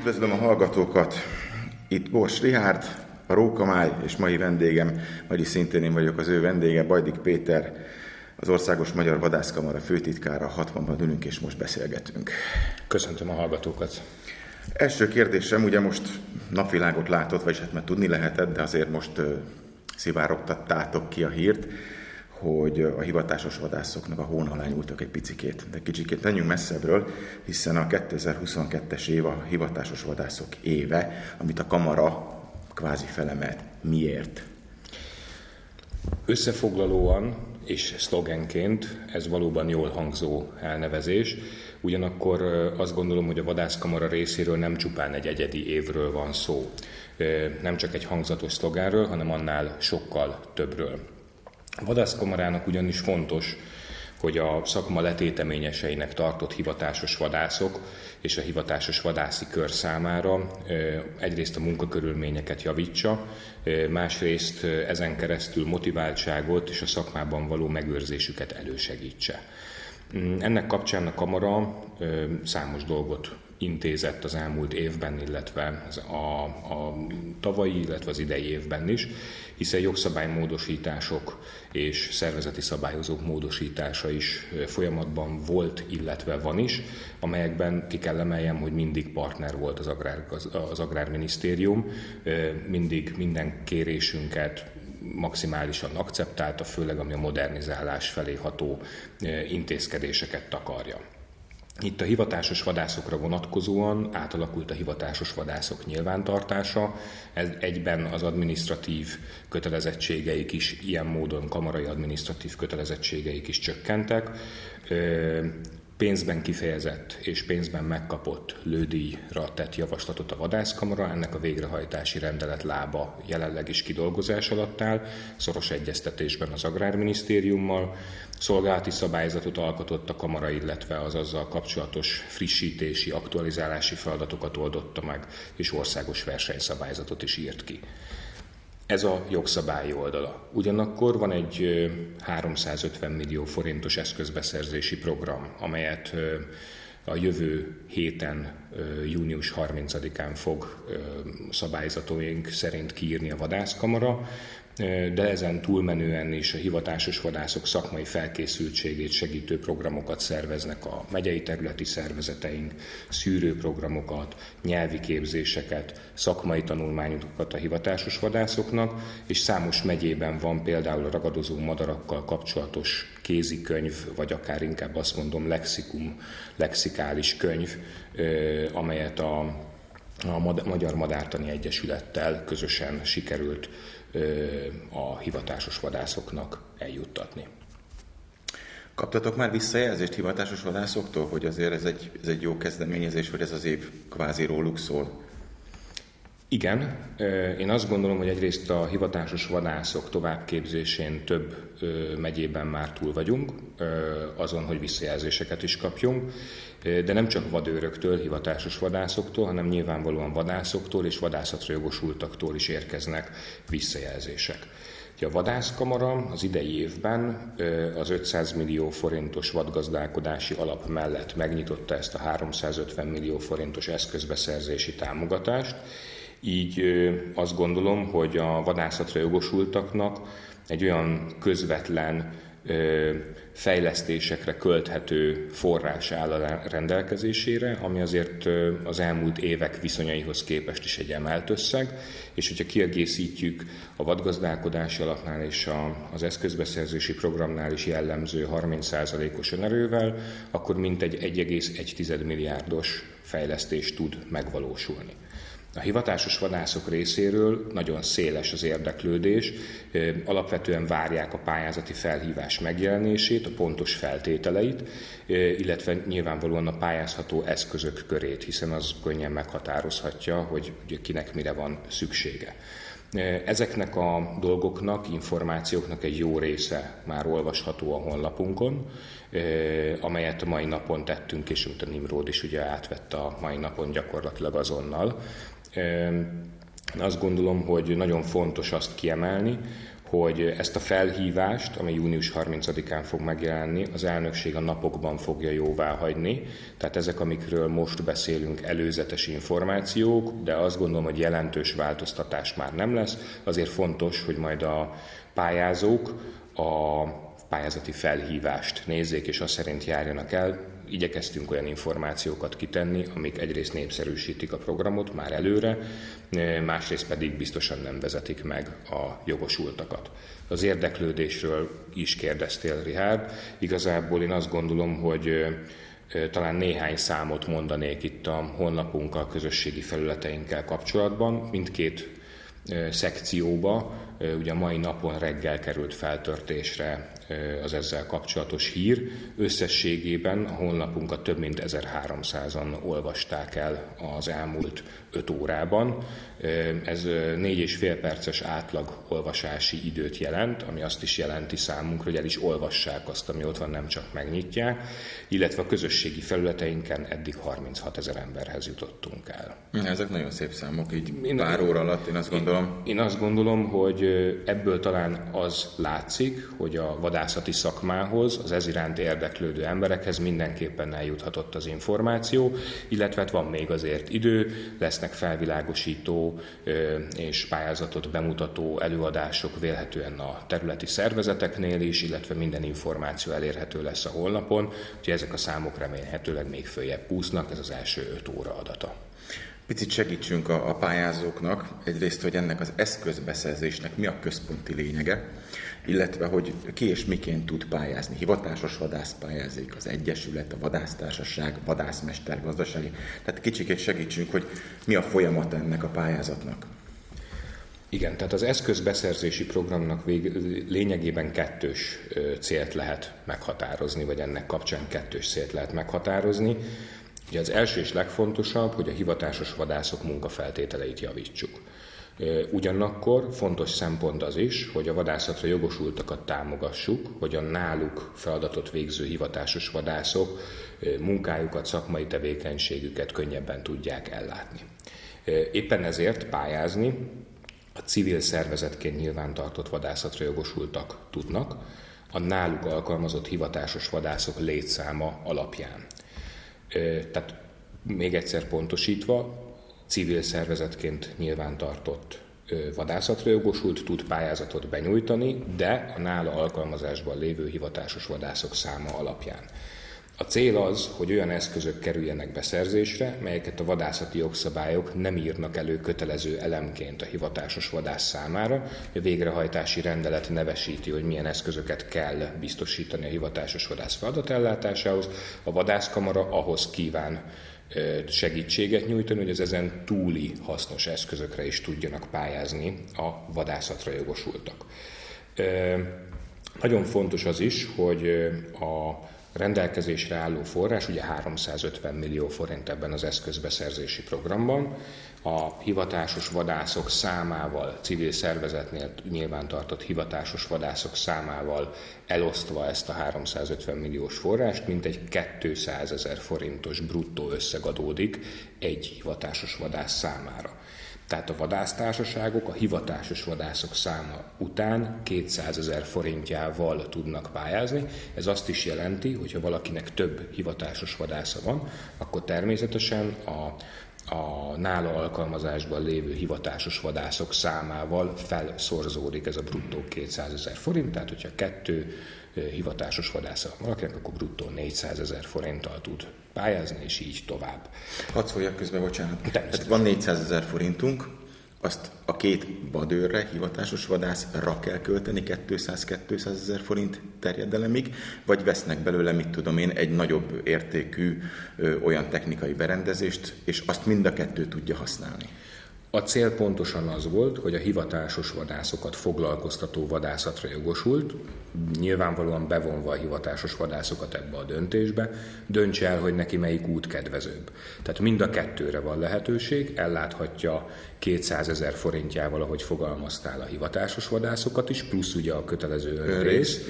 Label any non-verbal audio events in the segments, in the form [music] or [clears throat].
Üdvözlöm a hallgatókat! Itt Bors Rihárd, a Rókamály és mai vendégem, vagyis szintén én vagyok az ő vendége, Bajdik Péter, az Országos Magyar Vadászkamara főtitkára, 60-ban ülünk és most beszélgetünk. Köszöntöm a hallgatókat! Első kérdésem, ugye most napvilágot látott, vagy hát már tudni lehetett, de azért most szivárogtattátok ki a hírt, hogy a hivatásos vadászoknak a hón alá egy picikét. De kicsikét menjünk messzebbről, hiszen a 2022-es év a hivatásos vadászok éve, amit a kamara kvázi felemelt. Miért? Összefoglalóan és szlogenként ez valóban jól hangzó elnevezés, ugyanakkor azt gondolom, hogy a vadászkamara részéről nem csupán egy egyedi évről van szó, nem csak egy hangzatos szlogánról, hanem annál sokkal többről. A vadászkamarának ugyanis fontos, hogy a szakma letéteményeseinek tartott hivatásos vadászok és a hivatásos vadászi kör számára egyrészt a munkakörülményeket javítsa, másrészt ezen keresztül motiváltságot és a szakmában való megőrzésüket elősegítse. Mm, ennek kapcsán a kamara számos dolgot intézett az elmúlt évben, illetve a, a tavalyi, illetve az idei évben is, hiszen jogszabálymódosítások és szervezeti szabályozók módosítása is folyamatban volt, illetve van is, amelyekben ki kell emeljem, hogy mindig partner volt az, Agrár, az Agrárminisztérium, mindig minden kérésünket maximálisan akceptálta, főleg ami a modernizálás felé ható intézkedéseket takarja. Itt a hivatásos vadászokra vonatkozóan átalakult a hivatásos vadászok nyilvántartása, ez egyben az administratív kötelezettségeik is, ilyen módon kamarai administratív kötelezettségeik is csökkentek pénzben kifejezett és pénzben megkapott lődíjra tett javaslatot a vadászkamara, ennek a végrehajtási rendelet lába jelenleg is kidolgozás alatt áll, szoros egyeztetésben az Agrárminisztériummal, szolgálati szabályzatot alkotott a kamara, illetve az azzal kapcsolatos frissítési, aktualizálási feladatokat oldotta meg, és országos versenyszabályzatot is írt ki. Ez a jogszabályi oldala. Ugyanakkor van egy 350 millió forintos eszközbeszerzési program, amelyet a jövő héten, június 30-án fog szabályzatóink szerint kiírni a vadászkamara de ezen túlmenően is a hivatásos vadászok szakmai felkészültségét segítő programokat szerveznek a megyei területi szervezeteink, szűrőprogramokat, nyelvi képzéseket, szakmai tanulmányokat a hivatásos vadászoknak, és számos megyében van például a ragadozó madarakkal kapcsolatos kézikönyv, vagy akár inkább azt mondom lexikum, lexikális könyv, amelyet a, a Magyar Madártani Egyesülettel közösen sikerült a hivatásos vadászoknak eljuttatni. Kaptatok már visszajelzést hivatásos vadászoktól, hogy azért ez egy, ez egy jó kezdeményezés, vagy ez az év kvázi róluk szól? Igen, én azt gondolom, hogy egyrészt a hivatásos vadászok továbbképzésén több megyében már túl vagyunk, azon, hogy visszajelzéseket is kapjunk, de nem csak vadőröktől, hivatásos vadászoktól, hanem nyilvánvalóan vadászoktól és vadászatra jogosultaktól is érkeznek visszajelzések. A vadászkamara az idei évben az 500 millió forintos vadgazdálkodási alap mellett megnyitotta ezt a 350 millió forintos eszközbeszerzési támogatást, így azt gondolom, hogy a vadászatra jogosultaknak egy olyan közvetlen fejlesztésekre költhető forrás áll a rendelkezésére, ami azért az elmúlt évek viszonyaihoz képest is egy emelt összeg, és hogyha kiegészítjük a vadgazdálkodási alapnál és az eszközbeszerzési programnál is jellemző 30%-os önerővel, akkor mintegy 1,1 milliárdos fejlesztés tud megvalósulni. A hivatásos vadászok részéről nagyon széles az érdeklődés, alapvetően várják a pályázati felhívás megjelenését, a pontos feltételeit, illetve nyilvánvalóan a pályázható eszközök körét, hiszen az könnyen meghatározhatja, hogy kinek mire van szüksége. Ezeknek a dolgoknak, információknak egy jó része már olvasható a honlapunkon, amelyet a mai napon tettünk, és amit a Nimrod is ugye átvette a mai napon gyakorlatilag azonnal. Azt gondolom, hogy nagyon fontos azt kiemelni, hogy ezt a felhívást, ami június 30-án fog megjelenni, az elnökség a napokban fogja jóvá hagyni. Tehát ezek, amikről most beszélünk, előzetes információk, de azt gondolom, hogy jelentős változtatás már nem lesz. Azért fontos, hogy majd a pályázók a pályázati felhívást nézzék, és azt szerint járjanak el. Igyekeztünk olyan információkat kitenni, amik egyrészt népszerűsítik a programot már előre, másrészt pedig biztosan nem vezetik meg a jogosultakat. Az érdeklődésről is kérdeztél, Rihárd. Igazából én azt gondolom, hogy talán néhány számot mondanék itt a honlapunkkal, közösségi felületeinkkel kapcsolatban. Mindkét szekcióba, ugye a mai napon reggel került feltörtésre az ezzel kapcsolatos hír. Összességében a honlapunkat több mint 1300-an olvasták el az elmúlt 5 órában. Ez négy és fél perces átlag olvasási időt jelent, ami azt is jelenti számunkra, hogy el is olvassák azt, ami ott van, nem csak megnyitják, illetve a közösségi felületeinken eddig 36 ezer emberhez jutottunk el. Ezek nagyon szép számok, így én, pár óra alatt, én azt gondolom. Én, én azt gondolom, hogy ebből talán az látszik, hogy a vadászati szakmához, az ez iránt érdeklődő emberekhez mindenképpen eljuthatott az információ, illetve hát van még azért idő, lesznek felvilágosító és pályázatot bemutató előadások vélhetően a területi szervezeteknél is, illetve minden információ elérhető lesz a honlapon, úgyhogy ezek a számok remélhetőleg még följebb úsznak, ez az első 5 óra adata. Picit segítsünk a, a pályázóknak, egyrészt, hogy ennek az eszközbeszerzésnek mi a központi lényege, illetve, hogy ki és miként tud pályázni. Hivatásos vadász pályázik, az Egyesület, a Vadásztársaság, Vadászmester, Gazdasági. Tehát kicsikét segítsünk, hogy mi a folyamat ennek a pályázatnak. Igen, tehát az eszközbeszerzési programnak vég, lényegében kettős célt lehet meghatározni, vagy ennek kapcsán kettős célt lehet meghatározni. Ugye az első és legfontosabb, hogy a hivatásos vadászok munkafeltételeit javítsuk. Ugyanakkor fontos szempont az is, hogy a vadászatra jogosultakat támogassuk, hogy a náluk feladatot végző hivatásos vadászok munkájukat, szakmai tevékenységüket könnyebben tudják ellátni. Éppen ezért pályázni a civil szervezetként nyilvántartott vadászatra jogosultak tudnak, a náluk alkalmazott hivatásos vadászok létszáma alapján. Tehát még egyszer pontosítva, civil szervezetként nyilvántartott vadászatra jogosult tud pályázatot benyújtani, de a nála alkalmazásban lévő hivatásos vadászok száma alapján. A cél az, hogy olyan eszközök kerüljenek beszerzésre, melyeket a vadászati jogszabályok nem írnak elő kötelező elemként a hivatásos vadász számára. A végrehajtási rendelet nevesíti, hogy milyen eszközöket kell biztosítani a hivatásos vadász feladatellátásához. A vadászkamara ahhoz kíván segítséget nyújtani, hogy az ezen túli hasznos eszközökre is tudjanak pályázni a vadászatra jogosultak. Nagyon fontos az is, hogy a rendelkezésre álló forrás, ugye 350 millió forint ebben az eszközbeszerzési programban, a hivatásos vadászok számával, civil szervezetnél nyilvántartott hivatásos vadászok számával elosztva ezt a 350 milliós forrást, mint egy 200 ezer forintos bruttó összeg adódik egy hivatásos vadász számára. Tehát a vadásztársaságok a hivatásos vadászok száma után 200 ezer forintjával tudnak pályázni. Ez azt is jelenti, hogy ha valakinek több hivatásos vadásza van, akkor természetesen a a nála alkalmazásban lévő hivatásos vadászok számával felszorzódik ez a bruttó 200 ezer forint, tehát hogyha kettő hivatásos vadásza valakinek, akkor bruttó 400 ezer forinttal tud pályázni, és így tovább. Hadd szóljak közben, bocsánat. Tehát van 400 ezer forintunk, azt a két vadőrre, hivatásos vadászra kell költeni 200-200 ezer forint terjedelemig, vagy vesznek belőle, mit tudom én, egy nagyobb értékű ö, olyan technikai berendezést, és azt mind a kettő tudja használni. A cél pontosan az volt, hogy a hivatásos vadászokat foglalkoztató vadászatra jogosult, nyilvánvalóan bevonva a hivatásos vadászokat ebbe a döntésbe, döntse el, hogy neki melyik út kedvezőbb. Tehát mind a kettőre van lehetőség, elláthatja 200 ezer forintjával, ahogy fogalmaztál a hivatásos vadászokat is, plusz ugye a kötelező önrész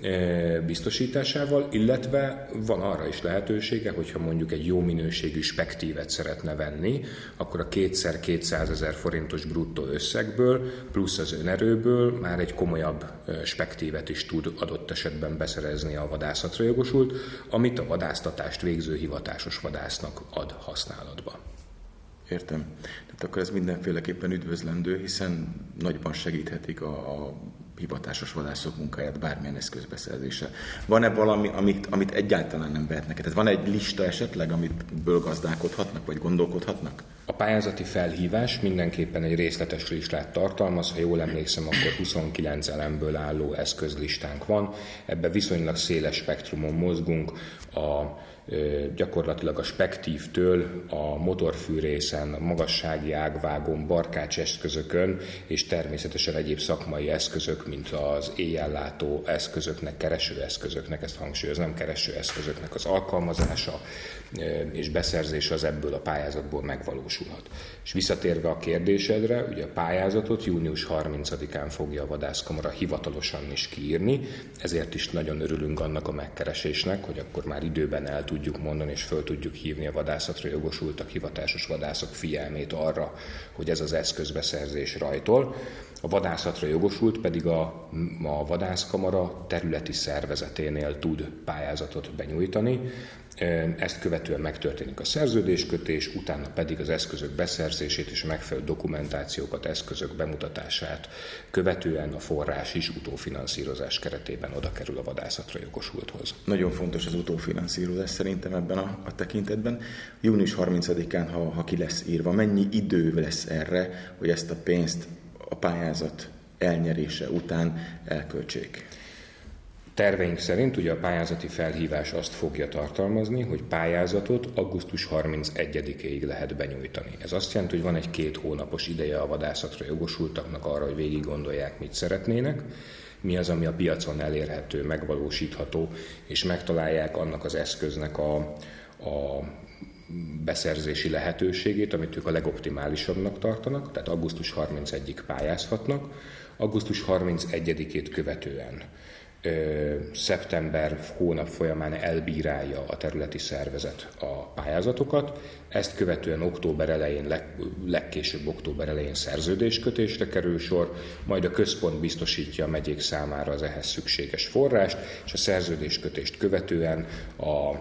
eh, biztosításával, illetve van arra is lehetősége, hogyha mondjuk egy jó minőségű spektívet szeretne venni, akkor a kétszer 200 200 ezer forintos bruttó összegből, plusz az önerőből már egy komolyabb spektívet is tud adott esetben beszerezni a vadászatra jogosult, amit a vadásztatást végző hivatásos vadásznak ad használatba. Értem. Tehát akkor ez mindenféleképpen üdvözlendő, hiszen nagyban segíthetik a, a hivatásos vadászok munkáját bármilyen eszközbeszerzése. Van-e valami, amit, amit egyáltalán nem vehetnek? Tehát van egy lista esetleg, amit ből gazdálkodhatnak, vagy gondolkodhatnak? A pályázati felhívás mindenképpen egy részletes listát tartalmaz, ha jól emlékszem, akkor 29 elemből álló eszközlistánk van. Ebben viszonylag széles spektrumon mozgunk. A gyakorlatilag a spektívtől a motorfűrészen, a magassági ágvágon, barkács eszközökön és természetesen egyéb szakmai eszközök, mint az éjjellátó eszközöknek, kereső eszközöknek, ezt hangsúlyozom, kereső eszközöknek az alkalmazása és beszerzése az ebből a pályázatból megvalósulhat. És visszatérve a kérdésedre, ugye a pályázatot június 30-án fogja a vadászkamara hivatalosan is kiírni, ezért is nagyon örülünk annak a megkeresésnek, hogy akkor már időben el tud tudjuk mondani és föl tudjuk hívni a vadászatra jogosultak, hivatásos vadászok figyelmét arra, hogy ez az eszközbeszerzés rajtol. A vadászatra jogosult pedig a, a vadászkamara területi szervezeténél tud pályázatot benyújtani, ezt követően megtörténik a szerződéskötés, utána pedig az eszközök beszerzését és megfelelő dokumentációkat, eszközök bemutatását követően a forrás is utófinanszírozás keretében oda kerül a vadászatra jogosulthoz. Nagyon fontos az utófinanszírozás szerintem ebben a, a tekintetben. Június 30-án, ha, ha ki lesz írva, mennyi idő lesz erre, hogy ezt a pénzt a pályázat elnyerése után elköltsék? Terveink szerint ugye a pályázati felhívás azt fogja tartalmazni, hogy pályázatot augusztus 31-ig lehet benyújtani. Ez azt jelenti, hogy van egy két hónapos ideje a vadászatra jogosultaknak arra, hogy végig gondolják, mit szeretnének, mi az, ami a piacon elérhető, megvalósítható, és megtalálják annak az eszköznek a, a beszerzési lehetőségét, amit ők a legoptimálisabbnak tartanak, tehát augusztus 31-ig pályázhatnak, augusztus 31-ét követően szeptember hónap folyamán elbírálja a területi szervezet a pályázatokat, ezt követően október elején, leg, legkésőbb október elején szerződéskötésre kerül sor, majd a központ biztosítja a megyék számára az ehhez szükséges forrást, és a szerződéskötést követően a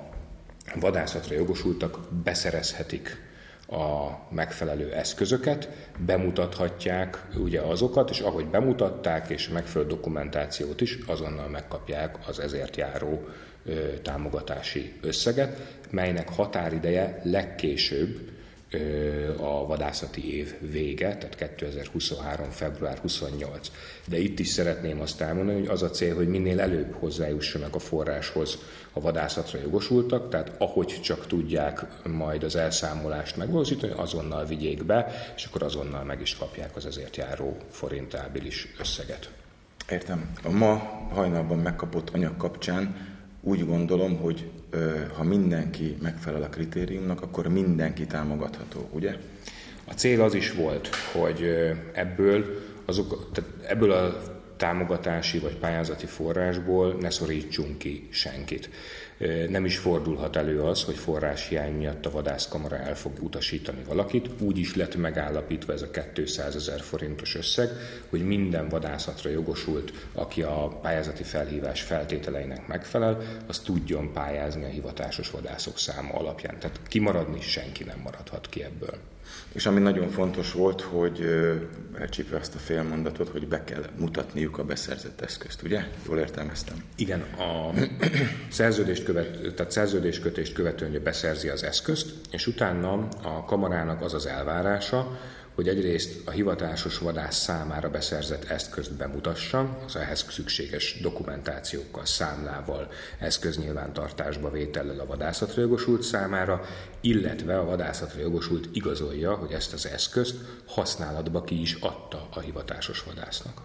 vadászatra jogosultak beszerezhetik a megfelelő eszközöket, bemutathatják ugye azokat, és ahogy bemutatták, és megfelelő dokumentációt is, azonnal megkapják az ezért járó ö, támogatási összeget, melynek határideje legkésőbb a vadászati év vége, tehát 2023. február 28. De itt is szeretném azt elmondani, hogy az a cél, hogy minél előbb hozzájussanak a forráshoz a vadászatra jogosultak, tehát ahogy csak tudják majd az elszámolást megvalósítani, azonnal vigyék be, és akkor azonnal meg is kapják az ezért járó forintábilis összeget. Értem. A ma hajnalban megkapott anyag kapcsán úgy gondolom, hogy ha mindenki megfelel a kritériumnak, akkor mindenki támogatható, ugye? A cél az is volt, hogy ebből, azok, tehát ebből a támogatási vagy pályázati forrásból ne szorítsunk ki senkit nem is fordulhat elő az, hogy forráshiány miatt a vadászkamara el fog utasítani valakit. Úgy is lett megállapítva ez a 200 ezer forintos összeg, hogy minden vadászatra jogosult, aki a pályázati felhívás feltételeinek megfelel, az tudjon pályázni a hivatásos vadászok száma alapján. Tehát kimaradni senki nem maradhat ki ebből. És ami nagyon fontos volt, hogy elcsípve azt a félmondatot, hogy be kell mutatniuk a beszerzett eszközt, ugye? Jól értelmeztem? Igen, a [clears throat] szerződést, követ, tehát szerződéskötést követően beszerzi az eszközt, és utána a kamarának az az elvárása, hogy egyrészt a hivatásos vadász számára beszerzett eszközt bemutassa, az ehhez szükséges dokumentációkkal, számlával, eszköznyilvántartásba vétellel a vadászatra jogosult számára, illetve a vadászatra jogosult igazolja, hogy ezt az eszközt használatba ki is adta a hivatásos vadásznak.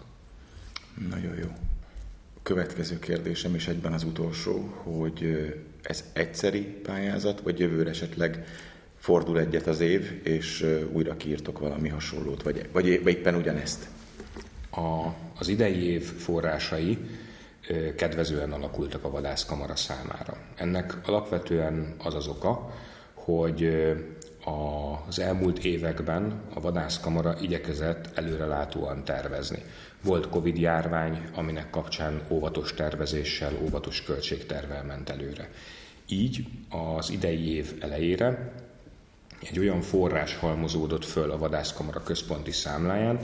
Nagyon jó. Következő kérdésem is egyben az utolsó, hogy ez egyszeri pályázat, vagy jövőre esetleg fordul egyet az év, és újra kiírtok valami hasonlót, vagy, vagy, éppen ugyanezt? A, az idei év forrásai kedvezően alakultak a vadászkamara számára. Ennek alapvetően az az oka, hogy az elmúlt években a vadászkamara igyekezett előrelátóan tervezni. Volt Covid járvány, aminek kapcsán óvatos tervezéssel, óvatos költségtervel ment előre. Így az idei év elejére egy olyan forrás halmozódott föl a vadászkamara központi számláján,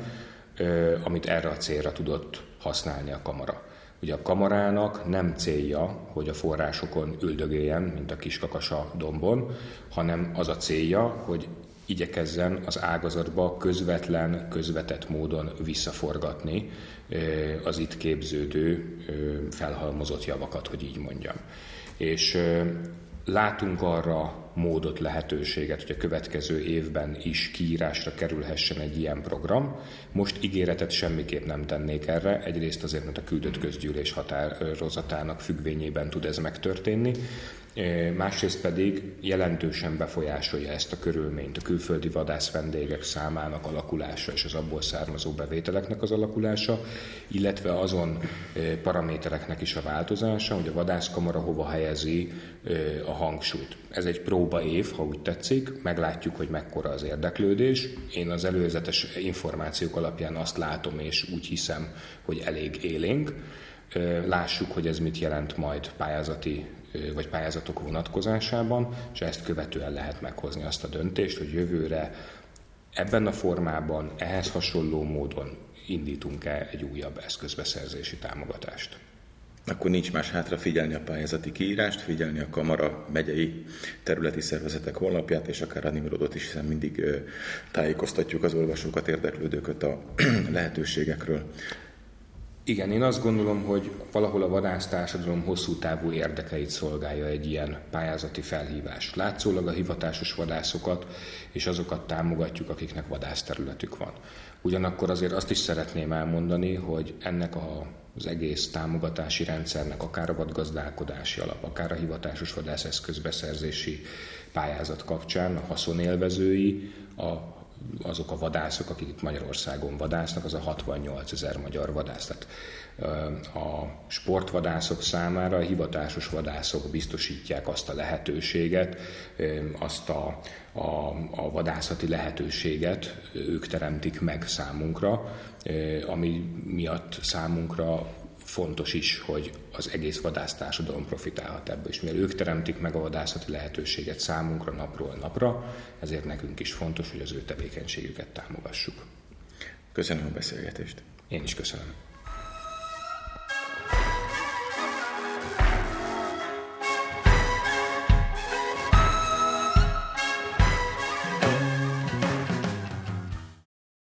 amit erre a célra tudott használni a kamara. Ugye a kamarának nem célja, hogy a forrásokon üldögéljen, mint a kiskakasa dombon, hanem az a célja, hogy igyekezzen az ágazatba közvetlen, közvetett módon visszaforgatni az itt képződő felhalmozott javakat, hogy így mondjam. És látunk arra módot, lehetőséget, hogy a következő évben is kiírásra kerülhessen egy ilyen program. Most ígéretet semmiképp nem tennék erre, egyrészt azért, mert a küldött közgyűlés határozatának függvényében tud ez megtörténni, másrészt pedig jelentősen befolyásolja ezt a körülményt a külföldi vadász vendégek számának alakulása és az abból származó bevételeknek az alakulása, illetve azon paramétereknek is a változása, hogy a vadászkamara hova helyezi a hangsúlyt. Ez egy próba év, ha úgy tetszik, meglátjuk, hogy mekkora az érdeklődés. Én az előzetes információk alapján azt látom és úgy hiszem, hogy elég élénk. Lássuk, hogy ez mit jelent majd pályázati vagy pályázatok vonatkozásában, és ezt követően lehet meghozni azt a döntést, hogy jövőre ebben a formában, ehhez hasonló módon indítunk-e egy újabb eszközbeszerzési támogatást. Akkor nincs más hátra figyelni a pályázati kiírást, figyelni a Kamara megyei területi szervezetek honlapját, és akár a Nimrodot is, hiszen mindig tájékoztatjuk az olvasókat, érdeklődőket a [clears throat] lehetőségekről. Igen, én azt gondolom, hogy valahol a vadásztársadalom hosszú távú érdekeit szolgálja egy ilyen pályázati felhívás. Látszólag a hivatásos vadászokat és azokat támogatjuk, akiknek vadászterületük van. Ugyanakkor azért azt is szeretném elmondani, hogy ennek a, az egész támogatási rendszernek, akár a vadgazdálkodási alap, akár a hivatásos vadászeszközbeszerzési pályázat kapcsán a haszonélvezői, a azok a vadászok, akik itt Magyarországon vadásznak, az a 68 ezer magyar vadász. Tehát a sportvadászok számára a hivatásos vadászok biztosítják azt a lehetőséget, azt a, a, a vadászati lehetőséget ők teremtik meg számunkra, ami miatt számunkra fontos is, hogy az egész vadásztársadalom profitálhat ebből, és mivel ők teremtik meg a vadászati lehetőséget számunkra napról napra, ezért nekünk is fontos, hogy az ő tevékenységüket támogassuk. Köszönöm a beszélgetést. Én is köszönöm.